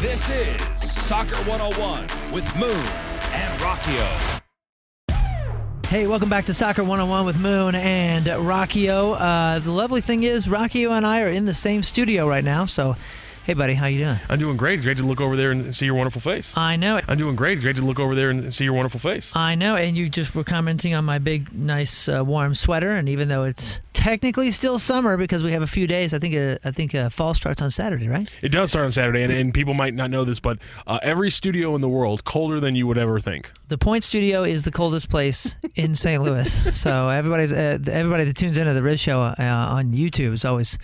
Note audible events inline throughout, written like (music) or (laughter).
This is Soccer 101 with Moon and Rocchio. Hey, welcome back to Soccer 101 with Moon and Rocchio. Uh, the lovely thing is, Rocchio and I are in the same studio right now, so Hey, buddy, how you doing? I'm doing great. Great to look over there and see your wonderful face. I know. I'm doing great. Great to look over there and see your wonderful face. I know. And you just were commenting on my big, nice, uh, warm sweater. And even though it's technically still summer because we have a few days, I think uh, I think uh, fall starts on Saturday, right? It does start on Saturday, and, and people might not know this, but uh, every studio in the world colder than you would ever think. The Point Studio is the coldest place in (laughs) St. Louis. So everybody's uh, everybody that tunes into the Riz Show uh, on YouTube is always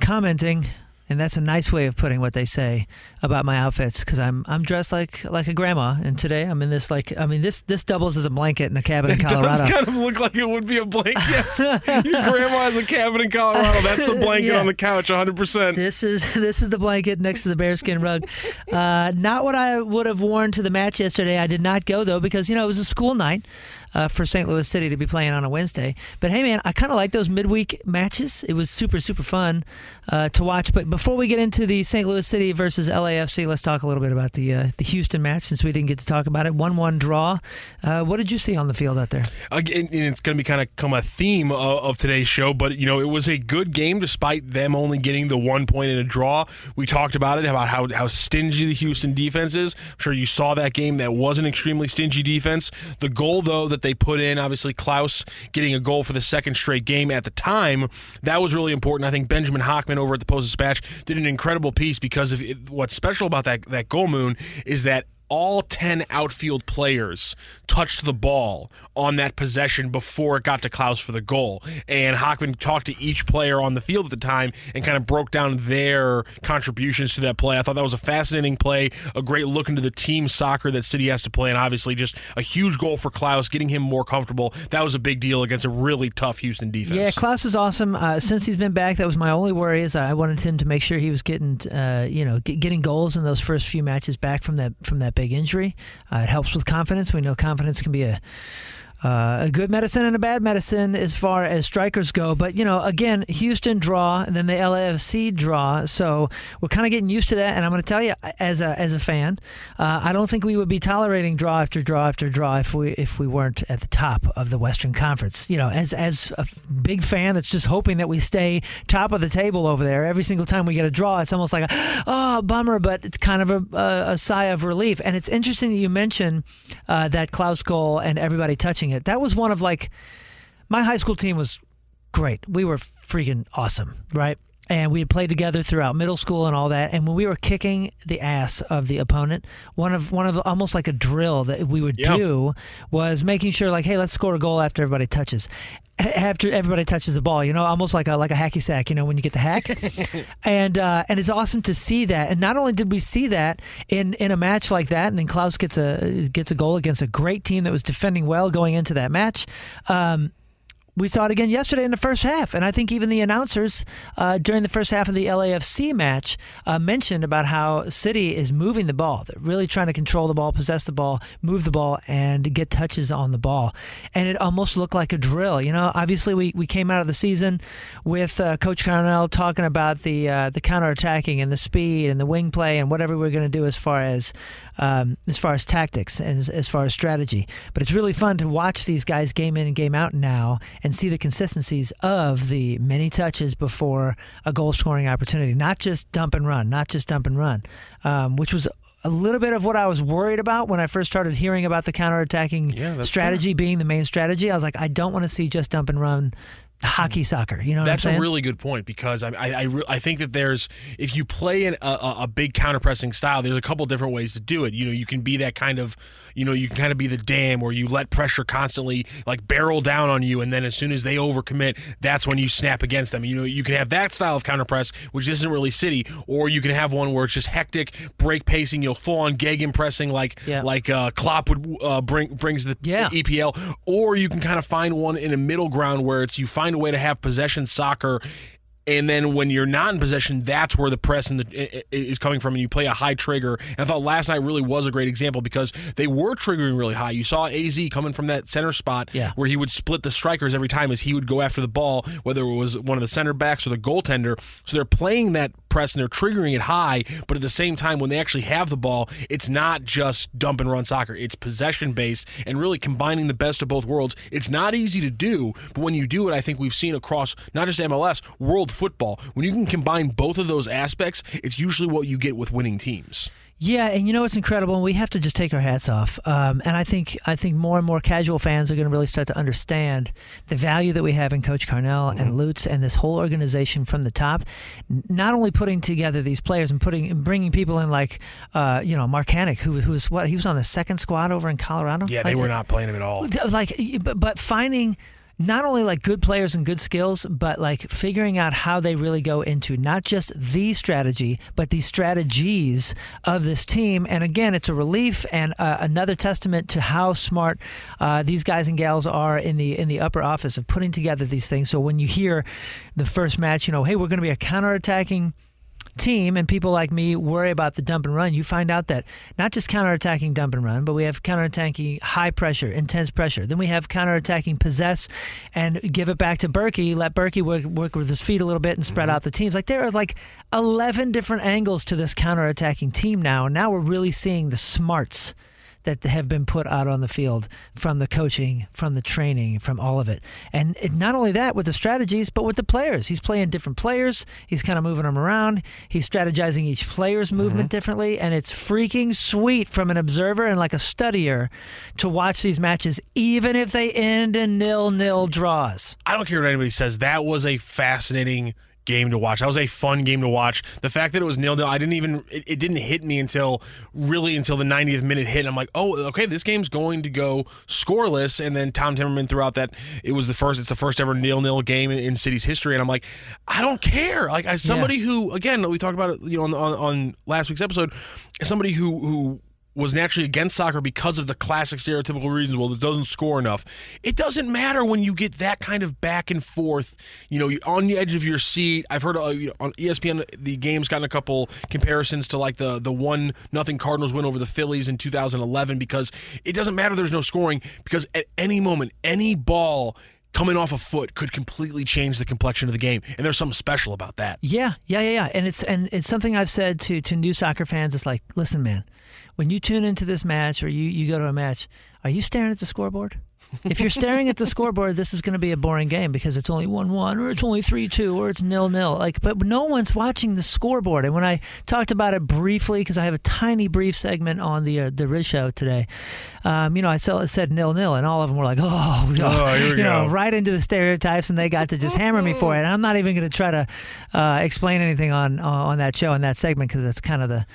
commenting and that's a nice way of putting what they say about my outfits because I'm I'm dressed like like a grandma, and today I'm in this like I mean this this doubles as a blanket in a cabin in Colorado. (laughs) It does kind of look like it would be a blanket. (laughs) Yes, your grandma has a cabin in Colorado. That's the blanket yeah. on the couch, 100. percent This is (laughs) this is the blanket next to the bearskin rug. Uh, not what I would have worn to the match yesterday. I did not go though because you know it was a school night uh, for St. Louis City to be playing on a Wednesday. But hey, man, I kind of like those midweek matches. It was super, super fun uh, to watch. But before we get into the St. Louis City versus LAFC, let's talk a little bit about the uh, the Houston match since we didn't get to talk about it. One-one draw. Uh, what did you see on the field out there? Again, it's going to be kind of come a theme of, of today's show, but you know it was a good game despite them only getting the one point in a draw. We talked about it about how how stingy the Houston defense is. I'm sure you saw that game. That was an extremely stingy defense. The goal though that they put in. Obviously, Klauss getting a goal for the second straight game at the time. That was really important. I think Benjamin Hockman over at the Post Dispatch did an incredible piece because of it, what's special about that, that goal, Moon, is that all 10 outfield players touched the ball on that possession before it got to Klauss for the goal. And Hockman talked to each player on the field at the time and kind of broke down their contributions to that play. I thought that was a fascinating play, a great look into the team soccer that City has to play, and obviously just a huge goal for Klauss, getting him more comfortable. That was a big deal against a really tough Houston defense. Yeah, Klauss is awesome. Uh, since he's been back, that was my only worry is I wanted him to make sure he was getting, uh, you know, getting goals in those first few matches back from that from that big injury. Uh, it helps with confidence. We know confidence can be a uh, a good medicine and a bad medicine as far as strikers go. But, you know, again, Houston draw and then the LAFC draw. So we're kind of getting used to that. And I'm going to tell you, as a, as a fan, uh, I don't think we would be tolerating draw after draw after draw if we if we weren't at the top of the Western Conference. You know, as, as a big fan that's just hoping that we stay top of the table over there every single time we get a draw, it's almost like, a, oh, bummer, but it's kind of a, a, a sigh of relief. And it's interesting that you mentioned uh, that Klauss goal and everybody touching it it. That was one of like my high school team was great. We were freaking awesome, right? And we had played together throughout middle school and all that. And when we were kicking the ass of the opponent, one of one of almost like a drill that we would yep. do was making sure, like, hey, let's score a goal after everybody touches. After everybody touches the ball, you know, almost like a like a hacky sack, you know, when you get the hack, (laughs) and uh, and it's awesome to see that. And not only did we see that in in a match like that, and then Klauss gets a gets a goal against a great team that was defending well going into that match. Um, we saw it again yesterday in the first half. And I think even the announcers uh, during the first half of the LAFC match uh, mentioned about how City is moving the ball. They're really trying to control the ball, possess the ball, move the ball, and get touches on the ball. And it almost looked like a drill. You know, obviously we, we came out of the season with uh, Coach Carnell talking about the uh, the counterattacking and the speed and the wing play and whatever we're going to do as far as um, as far as tactics and as, as far as strategy. But it's really fun to watch these guys game in and game out now and see the consistencies of the many touches before a goal scoring opportunity, not just dump and run, not just dump and run, um, which was a little bit of what I was worried about when I first started hearing about the counterattacking Yeah, strategy being the main strategy. I was like, I don't want to see just dump and run hockey soccer. You know what That's a really good point because I I I, re- I think that there's if you play in a, a big counter pressing style, there's a couple different ways to do it. You know, you can be that kind of, you know, you can kind of be the dam where you let pressure constantly like barrel down on you, and then as soon as they overcommit, that's when you snap against them. You know, you can have that style of counter press, which isn't really city, or you can have one where it's just hectic, break pacing, you know, full on gegen pressing like Yeah. like uh, Klopp would uh, bring brings the Yeah. EPL, or you can kind of find one in a middle ground where it's you find a way to have possession soccer. And then when you're not in possession, that's where the press and the, is coming from, and you play a high trigger. And I thought last night really was a great example because they were triggering really high. You saw Az coming from that center spot Yeah. where he would split the strikers every time as he would go after the ball, whether it was one of the center backs or the goaltender. So they're playing that press and they're triggering it high, but at the same time, when they actually have the ball, it's not just dump and run soccer. It's possession based and really combining the best of both worlds. It's not easy to do, but when you do it, I think we've seen across not just MLS, world football. When you can combine both of those aspects, it's usually what you get with winning teams. Yeah, and you know it's incredible, and we have to just take our hats off. Um, and I think I think more and more casual fans are going to really start to understand the value that we have in Coach Carnell and Lutz and this whole organization from the top. Not only putting together these players and putting and bringing people in like, uh, you know, Markanich, who who was what he was on the second squad over in Colorado. Yeah, they Like, were not playing him at all. like but, but finding not only like good players and good skills but like figuring out how they really go into not just the strategy but the strategies of this team. And again it's a relief and uh, another testament to how smart uh, these guys and gals are in the in the upper office of putting together these things. So when you hear the first match you know hey we're going to be a counterattacking team and people like me worry about the dump and run, you find out that not just counterattacking dump and run, but we have counterattacking high pressure, intense pressure. Then we have counterattacking possess and give it back to Burki, let Burki work, work with his feet a little bit and spread mm-hmm. out the teams. Like there are like 11 different angles to this counterattacking team now. And now we're really seeing the smarts that have been put out on the field from the coaching, from the training, from all of it. And it, not only that with the strategies, but with the players. He's playing different players. He's kind of moving them around. He's strategizing each player's mm-hmm. movement differently. And it's freaking sweet from an observer and like a studier to watch these matches, even if they end in nil nil draws. I don't care what anybody says. That was a fascinating game to watch. That was a fun game to watch. The fact that it was nil nil, I didn't even it, it didn't hit me until really until the 90th minute hit. I'm like, oh, okay, this game's going to go scoreless. And then Tom Timmerman threw out that it was the first, it's the first ever nil nil game in, in City's history. And I'm like, I don't care. Like as somebody who, again, we talked about it, you know, on, on, on last week's episode, as somebody who who was naturally against soccer because of the classic stereotypical reasons. Well, it doesn't score enough. It doesn't matter when you get that kind of back and forth. You know, on the edge of your seat. I've heard uh, you know, on ESPN the game's gotten a couple comparisons to like the the one nothing Cardinals win over the Phillies in 2011 because it doesn't matter. There's no scoring because at any moment, any ball. Coming off a foot could completely change the complexion of the game, and there's something special about that. Yeah, yeah, yeah, yeah. And it's and it's something I've said to to new soccer fans. It's like, listen, man, when you tune into this match or you you go to a match, are you staring at the scoreboard? if you're staring at the scoreboard, this is going to be a boring game because it's only one one or it's only three two or it's nil nil. Like, but no one's watching the scoreboard. And when I talked about it briefly, because I have a tiny brief segment on the uh, the Riz show today, um, you know, I said, nil nil, and all of them were like, oh, you know, Oh, here we you know, right into the stereotypes, and they got to just hammer me for it. And I'm not even going to try to uh, explain anything on on that show in that segment because that's kind of the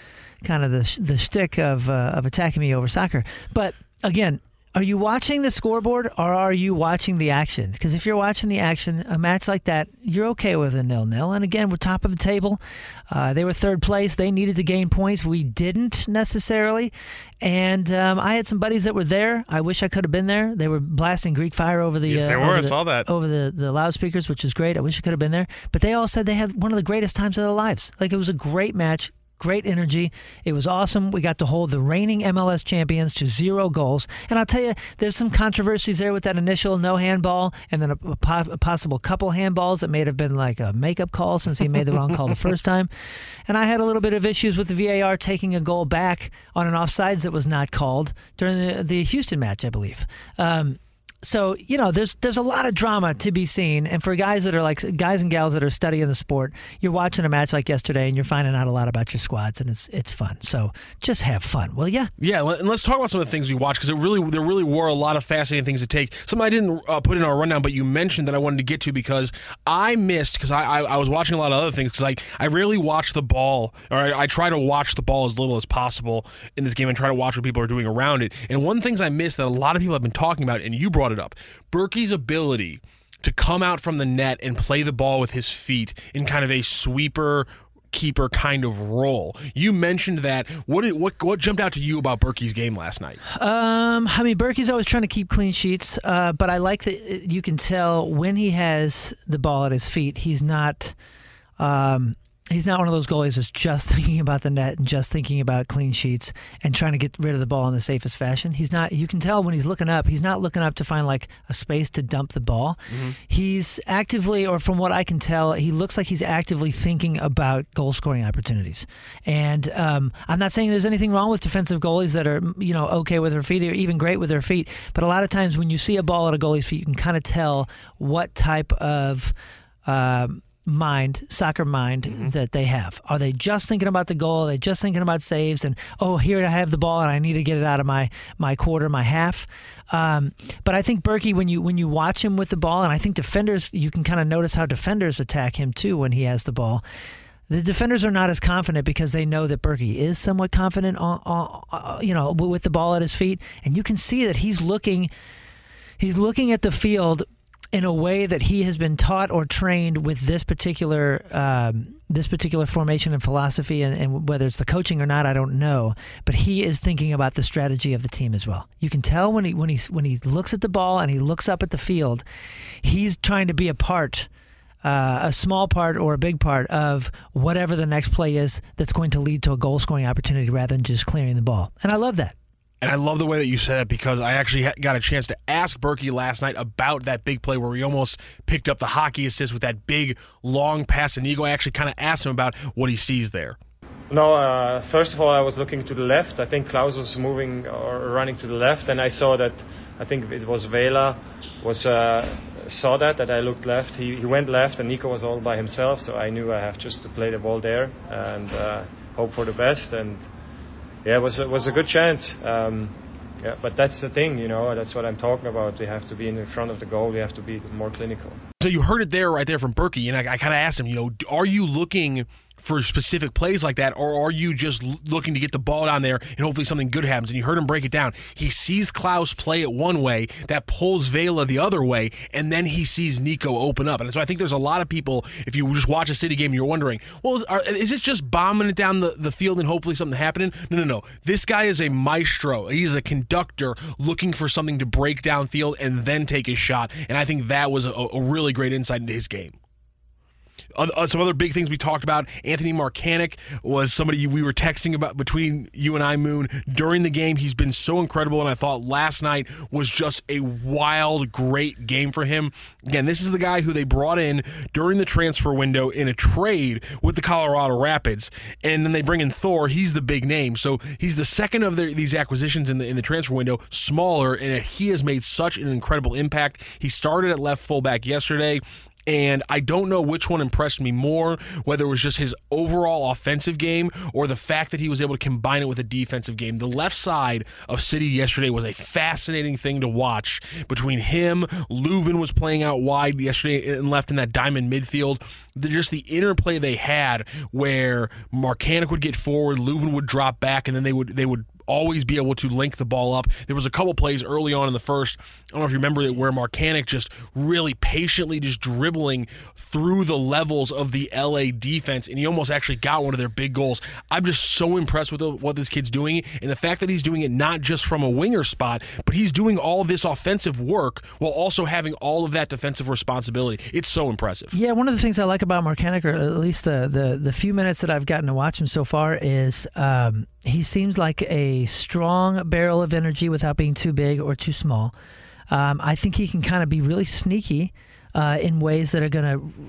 kind of the the shtick of uh, of attacking me over soccer. But again. Are you watching the scoreboard or are you watching the action? Because if you're watching the action, a match like that, you're okay with a nil nil. And again, we're top of the table. Uh, they were third place. They needed to gain points. We didn't necessarily. And um, I had some buddies that were there. I wish I could have been there. They were blasting Greek fire over the Yes, they uh, were. over I the- saw that. over the, the loudspeakers, which is great. I wish I could have been there. But they all said they had one of the greatest times of their lives. Like it was a great match, great energy. It was awesome. We got to hold the reigning MLS champions to zero goals. And I'll tell you, there's some controversies there with that initial no handball and then a, a, po- a possible couple handballs that may have been like a makeup call since he made the wrong call the first time. And I had a little bit of issues with the VAR taking a goal back on an offsides that was not called during the, the Houston match, I believe. Um, so you know there's there's a lot of drama to be seen. And for guys that are like guys and gals that are studying the sport you're watching a match like yesterday and you're finding out a lot about your squads and it's it's fun. So just have fun will ya? Yeah and let's talk about some of the things we watched because it really there really were a lot of fascinating things to take. Some i didn't uh, put in our rundown but you mentioned that i wanted to get to because i missed because I, I, I was watching a lot of other things because like i rarely watch the ball or I, I try to watch the ball as little as possible in this game and try to watch what people are doing around it. And one of the things i missed that a lot of people have been talking about and you brought brought it up. Burki's ability to come out from the net and play the ball with his feet in kind of a sweeper keeper kind of role. You mentioned that. What did, what what jumped out to you about Burki's game last night? Um, I mean, Burki's always trying to keep clean sheets, uh, but I like that you can tell when he has the ball at his feet, he's not. Um, he's not one of those goalies that's just (laughs) thinking about the net and just thinking about clean sheets and trying to get rid of the ball in the safest fashion. He's not. You can tell when he's looking up. He's not looking up to find like a space to dump the ball. Mm-hmm. He's actively, or from what I can tell, he looks like he's actively thinking about goal scoring opportunities. And um, I'm not saying there's anything wrong with defensive goalies that are you know okay with their feet or even great with their feet, but a lot of times when you see a ball at a goalie's feet, you can kind of tell what type of um, mind, soccer mind mm-hmm. that they have? Are they just thinking about the goal? Are they just thinking about saves and oh, here I have the ball and I need to get it out of my my quarter, my half. Um, but I think Burki, when you when you watch him with the ball, and I think defenders, you can kind of notice how defenders attack him too when he has the ball. The defenders are not as confident because they know that Burki is somewhat confident, on, on, uh, you know, with the ball at his feet, and you can see that he's looking, he's looking at the field in a way that he has been taught or trained with this particular um, this particular formation and philosophy, and, and, whether it's the coaching or not, I don't know. But he is thinking about the strategy of the team as well. You can tell when he when he when he looks at the ball and he looks up at the field, he's trying to be a part. Uh, a small part or a big part of whatever the next play is that's going to lead to a goal scoring opportunity rather than just clearing the ball. And I love that. And I love the way that you said it because I actually got a chance to ask Burki last night about that big play where he almost picked up the hockey assist with that big long pass. And Nico I actually kind of asked him about what he sees there. No, uh, first of all, I was looking to the left. I think Klauss was moving or running to the left, and I saw that. I think it was Vela was uh, saw that that I looked left. He, he went left, and Nico was all by himself. So I knew I have just to play the ball there and uh, hope for the best. And yeah, it was it was a good chance. Um, yeah, but that's the thing, you know. That's what I'm talking about. We have to be in front of the goal. We have to be more clinical. So you heard it there, right there from Burki, and I, I kind of asked him, you know, are you looking for specific plays like that, or are you just looking to get the ball down there and hopefully something good happens? And you heard him break it down. He sees Klauss play it one way, that pulls Vela the other way, and then he sees Nico open up. And so I think there's a lot of people, if you just watch a City game, you're wondering, well, is, are, is just bombing it down the, the field and hopefully something happening? No, no, no. This guy is a maestro. He's a conductor looking for something to break downfield and then take his shot. And I think that was a, a really great insight into his game. Uh, some other big things we talked about. Anthony Markanich was somebody we were texting about between you and I, Moon, during the game. He's been so incredible, and I thought last night was just a wild, great game for him. Again, this is the guy who they brought in during the transfer window in a trade with the Colorado Rapids, and then they bring in Thor. He's the big name, so he's the second of the, these acquisitions in the in the transfer window, smaller, and he has made such an incredible impact. He started at left fullback yesterday and I don't know which one impressed me more, whether it was just his overall offensive game or the fact that he was able to combine it with a defensive game. The left side of City yesterday was a fascinating thing to watch. Between him, Löwen was playing out wide yesterday and left in that diamond midfield. Just the interplay they had where Markanich would get forward, Löwen would drop back, and then they would they would always be able to link the ball up. There was a couple plays early on in the first. I don't know if you remember it, where Markanich just really patiently just dribbling through the levels of the LA defense, and he almost actually got one of their big goals. I'm just so impressed with what this kid's doing, and the fact that he's doing it not just from a winger spot, but he's doing all this offensive work while also having all of that defensive responsibility. It's so impressive. Yeah, one of the things I like about Markanich, or at least the the the few minutes that I've gotten to watch him so far, is um, he seems like a strong barrel of energy without being too big or too small. Um, I think he can kind of be really sneaky uh, in ways that are going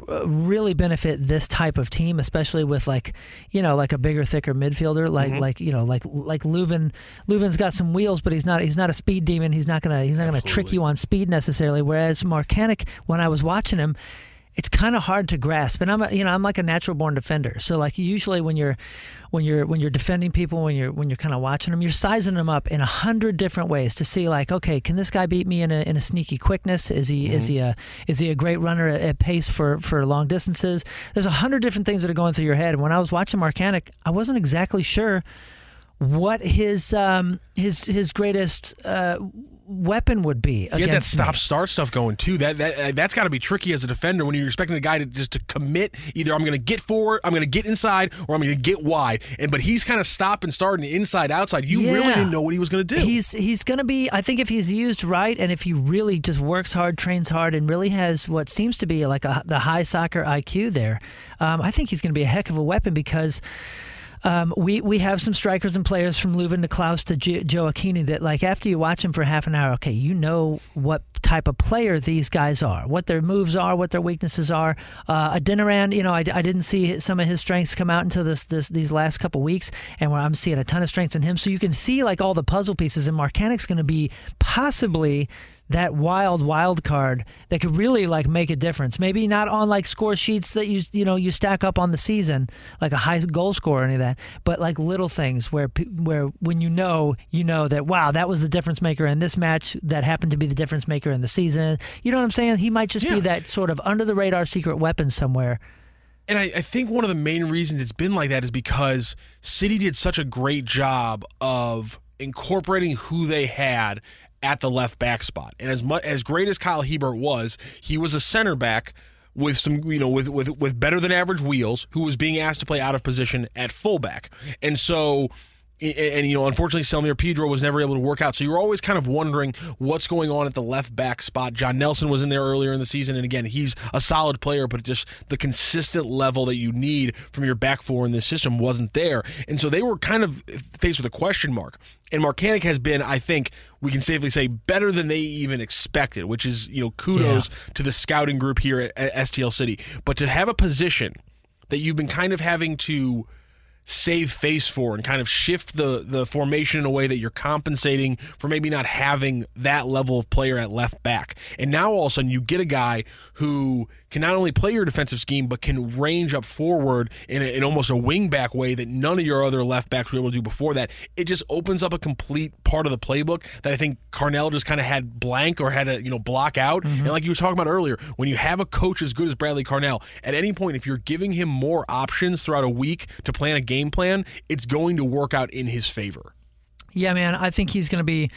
to really benefit this type of team, especially with like you know like a bigger, thicker midfielder like Mm-hmm. like you know like like Löwen. Löwen's got some wheels, but he's not he's not a speed demon. He's not gonna he's not gonna trick you on speed necessarily. Whereas Markanich, when I was watching him. It's kind of hard to grasp, and I'm a, you know I'm like a natural born defender. So like usually when you're when you're when you're defending people when you're when you're kind of watching them, you're sizing them up in a hundred different ways to see like okay, can this guy beat me in a in a sneaky quickness? Is he is he a is he a great runner at, at pace for for long distances? There's a hundred different things that are going through your head. And when I was watching Markanich, I wasn't exactly sure what his um his his greatest uh, weapon would be Get that stop start stuff going too. That that uh, that's got to be tricky as a defender when you're expecting a guy to just to commit. Either I'm going to get forward, I'm going to get inside, or I'm going to get wide. And but he's kind of stop and starting inside outside. You really didn't know what he was going to do. He's he's going to be. I think if he's used right, and if he really just works hard, trains hard, and really has what seems to be like a, the high soccer IQ there, um, I think he's going to be a heck of a weapon because. Um, we we have some strikers and players from Löwen to Klauss to Gioacchini that like after you watch him for half an hour, okay, you know what type of player these guys are, what their moves are, what their weaknesses are. Uh, you know, I, I didn't see some of his strengths come out until this this these last couple weeks, and where I'm seeing a ton of strengths in him. So you can see like all the puzzle pieces, and Markanich's going to be possibly that wild wild card that could really like make a difference. Maybe not on like score sheets that you you know you stack up on the season like a high goal score or any of that, but like little things where where when you know you know that wow that was the difference maker in this match that happened to be the difference maker in the season. You know what I'm saying? He might just Yeah. be that sort of under the radar secret weapon somewhere. And I, I think one of the main reasons it's been like that is because City did such a great job of incorporating who they had at the left back spot. And as much as great as Kyle Hiebert was, he was a center back with some you know with with with better than average wheels who was being asked to play out of position at fullback. And so and, and, you know, unfortunately, Selmir Pedro was never able to work out. So you were always kind of wondering what's going on at the left back spot. John Nelson was in there earlier in the season, and again, he's a solid player, but just the consistent level that you need from your back four in this system wasn't there. And so they were kind of faced with a question mark. And Markanich has been, I think, we can safely say, better than they even expected, which is, you know, kudos to the scouting group here at, at STL City. But to have a position that you've been kind of having to save face for and kind of shift the the formation in a way that you're compensating for maybe not having that level of player at left back. And now all of a sudden you get a guy who can not only play your defensive scheme but can range up forward in, a, in almost a wing back way that none of your other left backs were able to do before that. It just opens up a complete part of the playbook that I think Carnell just kind of had blank or had to you know block out. Mm-hmm. And like you were talking about earlier, when you have a coach as good as Bradley Carnell, at any point if you're giving him more options throughout a week to plan a game plan, it's going to work out in his favor. Yeah, man, I think he's going to be,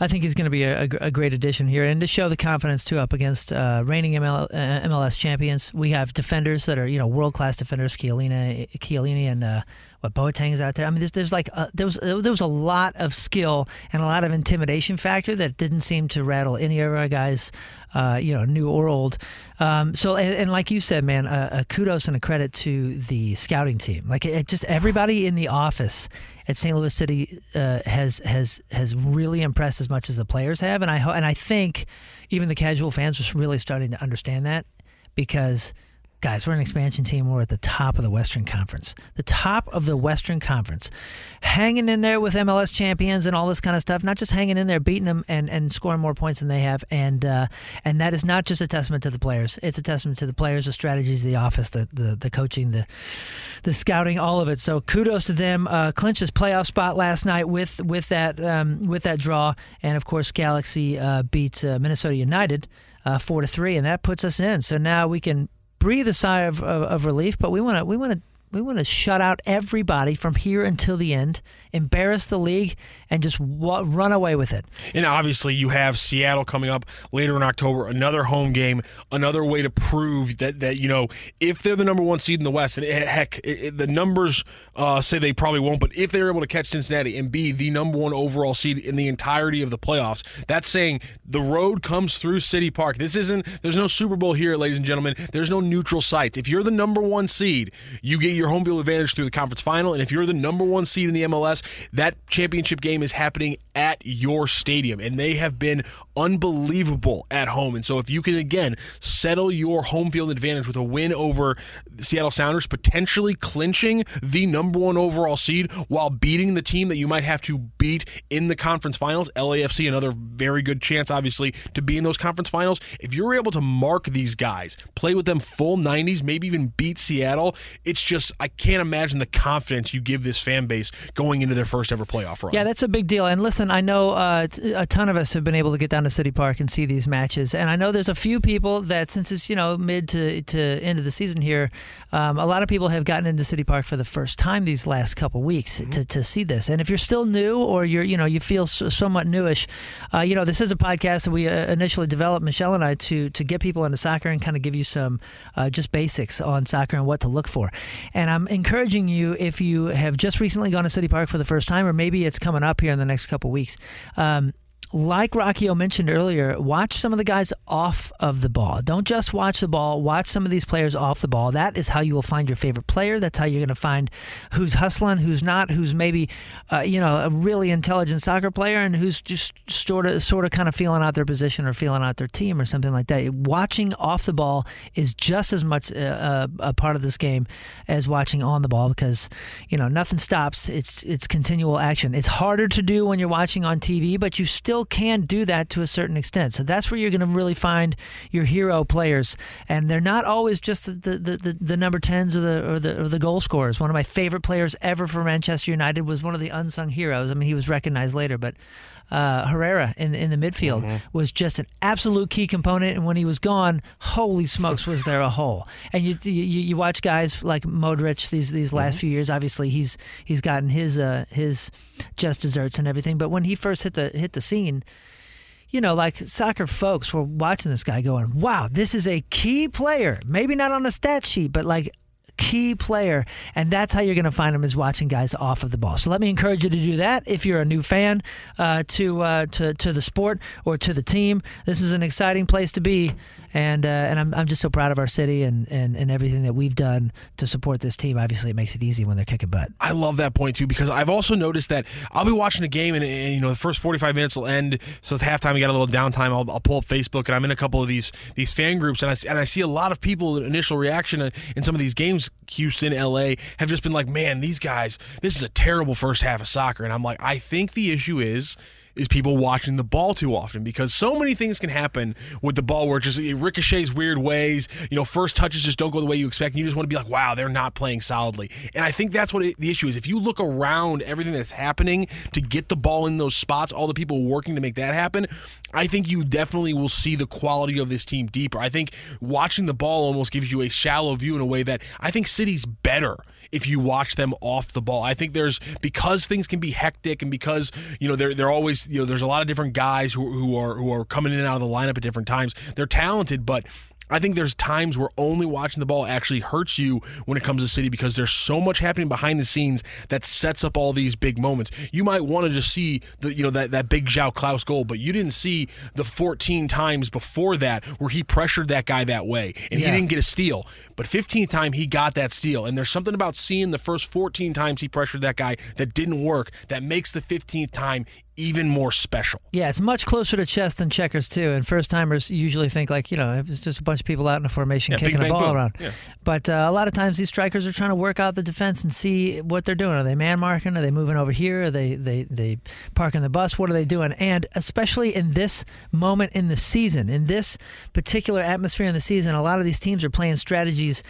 I think he's going to be a, a- a great addition here, and to show the confidence too up against uh, reigning ML, uh, MLS champions. We have defenders that are you know world class defenders, Chiellini, Chiellini, and uh, what is out there. I mean, there's there's like a, there was there was a lot of skill and a lot of intimidation factor that didn't seem to rattle any of our guys, uh, you know, new or old. Um, so and, and like you said, man, uh, a kudos and a credit to the scouting team. Like it, just everybody in the office at St. Louis City uh, has has has really impressed as much as the players have, and I ho- and I think even the casual fans are really starting to understand that because guys, we're an expansion team. We're at the top of the Western Conference, the top of the Western Conference, hanging in there with MLS champions and all this kind of stuff. Not just hanging in there, beating them and, and scoring more points than they have, and uh, and that is not just a testament to the players. It's a testament to the players, the strategies, the office, the the, the coaching, the the scouting, all of it. So kudos to them. Uh, clinches playoff spot last night with with that um, with that draw, and of course Galaxy uh, beat uh, Minnesota United uh, four to three, and that puts us in. So now we can breathe a sigh of, of, of relief. But we want to we want to we want to shut out everybody from here until the end, embarrass the league, and just w- run away with it. And obviously, you have Seattle coming up later in October, another home game, another way to prove that that you know if they're the number one seed in the West, and it, heck, it, it, the numbers uh, say they probably won't, but if they're able to catch Cincinnati and be the number one overall seed in the entirety of the playoffs, that's saying the road comes through City Park. This isn't. There's no Super Bowl here, ladies and gentlemen. There's no neutral sites. If you're the number one seed, you get your home field advantage through the conference final. And if you're the number one seed in the MLS, that championship game is happening at your stadium. And they have been unbelievable at home. And so if you can, again, settle your home field advantage with a win over Seattle Sounders, potentially clinching the number one overall seed while beating the team that you might have to beat in the conference finals, LAFC, another very good chance, obviously, to be in those conference finals. If you're able to mark these guys, play with them full 90s, maybe even beat Seattle, it's just, I can't imagine the confidence you give this fan base going into their first ever playoff run. Yeah, that's a big deal. And listen, I know uh, a ton of us have been able to get down to City Park and see these matches, and I know there's a few people that since it's you know mid to to end of the season here, um, a lot of people have gotten into City Park for the first time these last couple weeks mm-hmm. to, to see this. And if you're still new or you're you know you feel somewhat newish, uh, you know this is a podcast that we uh, initially developed Michelle and I to to get people into soccer and kind of give you some uh, just basics on soccer and what to look for. And I'm encouraging you if you have just recently gone to City Park for the first time, or maybe it's coming up here in the next couple weeks. Um, like Rocchio mentioned earlier, watch some of the guys off of the ball. Don't just watch the ball, watch some of these players off the ball. That is how you will find your favorite player. That's how you're going to find who's hustling, who's not, who's maybe, uh, you know, a really intelligent soccer player and who's just sort of, sort of kind of feeling out their position or feeling out their team or something like that. Watching off the ball is just as much a, uh, a, a part of this game as watching on the ball because, you know, nothing stops. It's, it's continual action. It's harder to do when you're watching on TV, but you still still can do that to a certain extent. So that's where you're going to really find your hero players, and they're not always just the the, the, the number tens or the, or the or the goal scorers. One of my favorite players ever for Manchester United was one of the unsung heroes. I mean, he was recognized later, but uh, Herrera in in the midfield mm-hmm. was just an absolute key component. And when he was gone, holy smokes, was there a (laughs) hole? And you you, you watch guys like Modric these these last mm-hmm. few years. Obviously, he's he's gotten his uh, his just desserts and everything. But when he first hit the hit the scene you know, like soccer folks were watching this guy going, wow, this is a key player. Maybe not on a stat sheet, but like key player, and that's how you're going to find him is watching guys off of the ball. So let me encourage you to do that if you're a new fan uh, to uh, to to the sport or to the team. This is an exciting place to be, and uh, and I'm, I'm just so proud of our city and, and and everything that we've done to support this team. Obviously, it makes it easy when they're kicking butt. I love that point too because I've also noticed that I'll be watching a game and, and you know the first 45 minutes will end, so it's halftime. We got a little downtime. I'll, I'll, pull up Facebook and I'm in a couple of these these fan groups and I and I see a lot of people initial reaction in some of these games. Houston, LA have just been like, man, these guys, this is a terrible first half of soccer, and I'm like, I think the issue is is people watching the ball too often because so many things can happen with the ball where it just it ricochets weird ways. You know, first touches just don't go the way you expect, and you just want to be like, wow, they're not playing solidly. And I think that's what it, the issue is. If you look around everything that's happening to get the ball in those spots, all the people working to make that happen, I think you definitely will see the quality of this team deeper. I think watching the ball almost gives you a shallow view in a way that I think City's better if you watch them off the ball. I think there's because things can be hectic and because you know they're they're always you know there's a lot of different guys who, who are who are coming in and out of the lineup at different times. They're talented, but I think there's times where only watching the ball actually hurts you when it comes to City because there's so much happening behind the scenes that sets up all these big moments. You might want to just see the you know that, that big João Klauss goal, but you didn't see the 14 times before that where he pressured that guy that way and yeah. he didn't get a steal. But 15th time he got that steal. And there's something about seeing the first 14 times he pressured that guy that didn't work that makes the 15th time even more special. Yeah, it's much closer to chess than checkers too. And first timers usually think like you know it's just a bunch of people out in a formation yeah, kicking the ball boom. around. Yeah. But uh, a lot of times these strikers are trying to work out the defense and see what they're doing. Are they man marking? Are they moving over here? Are they they they parking the bus? What are they doing? And especially in this moment in the season, in this particular atmosphere in the season, a lot of these teams are playing strategies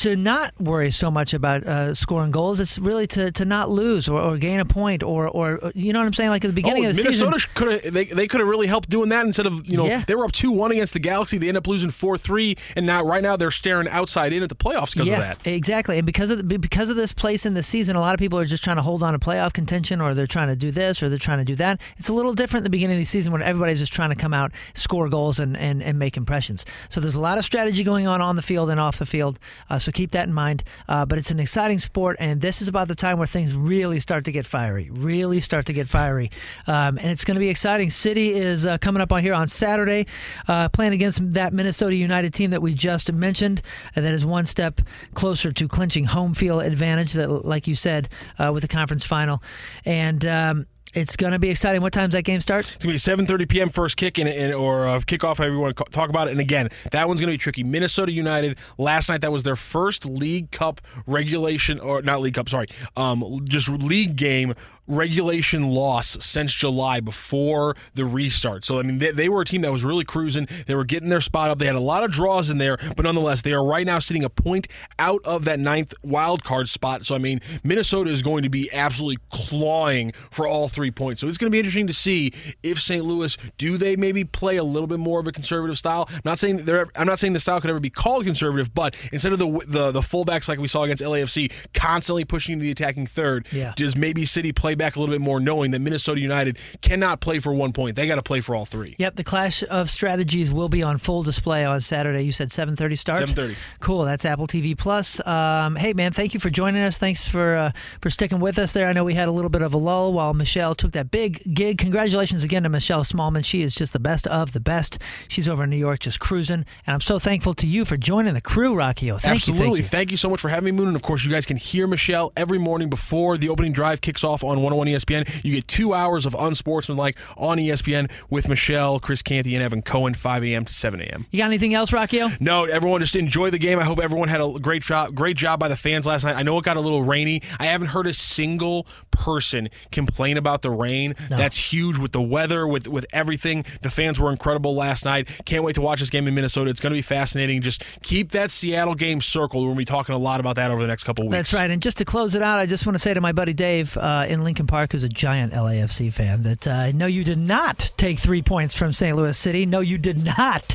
to not worry so much about uh, scoring goals. It's really to, to not lose or, or gain a point or, or you know what I'm saying. Like at the beginning oh, of the Minnesota season, could they, they could have really helped doing that instead of you know Yeah. they were up two one against the Galaxy. They end up losing four three, and now right now they're staring outside in at the playoffs because yeah, of that. exactly. And because of the, because of this place in the season, a lot of people are just trying to hold on to playoff contention, or they're trying to do this, or they're trying to do that. It's a little different at the beginning of the season when everybody's just trying to come out, score goals, and, and, and make impressions. So there's a lot of strategy going on on the field and off the field. Uh, so keep that in mind. Uh, but it's an exciting sport, and this is about the time where things really start to get fiery, really start to get fiery, um, and it's going to be exciting. City is uh, coming up on here on Saturday, uh, playing against that Minnesota United team that we just mentioned. That is one step closer to clinching home field advantage. That, like you said, uh, with the conference final, and. Um, it's going to be exciting. What time's that game start? It's gonna be 7:30 p.m. first kick and, or uh, kickoff, however you want to talk about it. And again, that one's gonna be tricky. Minnesota United last night that was their first League Cup regulation or not League Cup, sorry, um, just league game regulation loss since July before the restart. So I mean, they, they were a team that was really cruising. They were getting their spot up. They had a lot of draws in there, but nonetheless, they are right now sitting a point out of that ninth wild card spot. So I mean, Minnesota is going to be absolutely clawing for all three points. So it's going to be interesting to see if St. Louis do they maybe play a little bit more of a conservative style. I'm not saying they're. I'm not saying the style could ever be called conservative, but instead of the the the fullbacks like we saw against LAFC constantly pushing to the attacking third, Yeah. does maybe City play back a little bit more, knowing that Minnesota United cannot play for one point. They got to play for all three. Yep, the clash of strategies will be on full display on Saturday. You said 7:30 start. 7:30. Cool. That's Apple TV Plus. Um, hey man, thank you for joining us. Thanks for uh, for sticking with us there. I know we had a little bit of a lull while Michelle took that big gig. Congratulations again to Michelle Smallman. She is just the best of the best. She's over in New York just cruising, and I'm so thankful to you for joining the crew, Rocchio. Thank Absolutely. you. Thank you. so much for having me, Moon. And of course, you guys can hear Michelle every morning before the opening drive kicks off on 101 ESPN. You get two hours of unsportsmanlike on ESPN with Michelle, Chris Canty, and Evan Cohen, 5 a.m. to 7 a.m. You got anything else, Rocchio? No, everyone just enjoy the game. I hope everyone had a great job, great job by the fans last night. I know it got a little rainy. I haven't heard a single person complain about the rain. That's huge with the weather, with with everything. The fans were incredible last night. Can't wait to watch this game in Minnesota. It's going to be fascinating. Just keep that Seattle game circled. We're going to be talking a lot about that over the next couple weeks. That's right. And just to close it out, I just want to say to my buddy Dave uh, in Lincoln Park, who's a giant LAFC fan, that uh, no, you did not take three points from St. Louis City. No, you did not,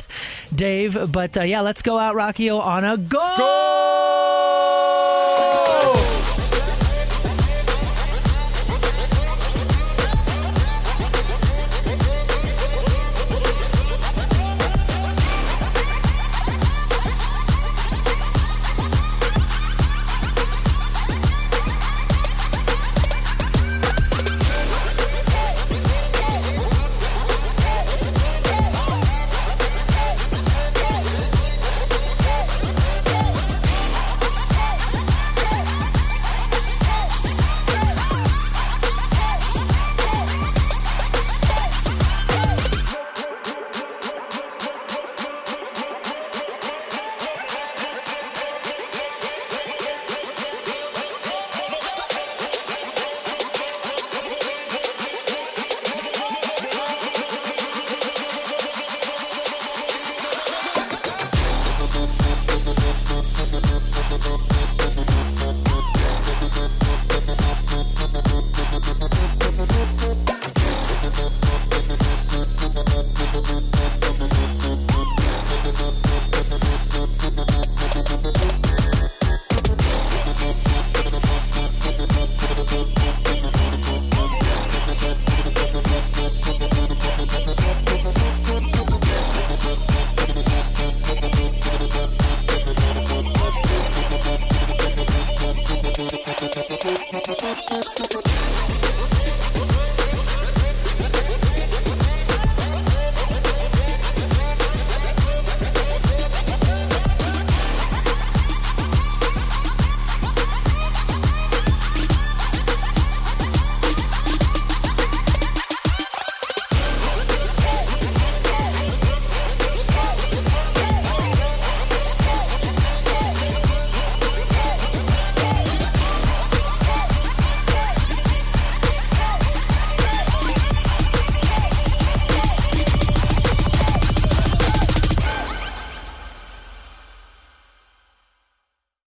Dave. But uh, yeah, let's go out, Rocchio, on a goal! goal!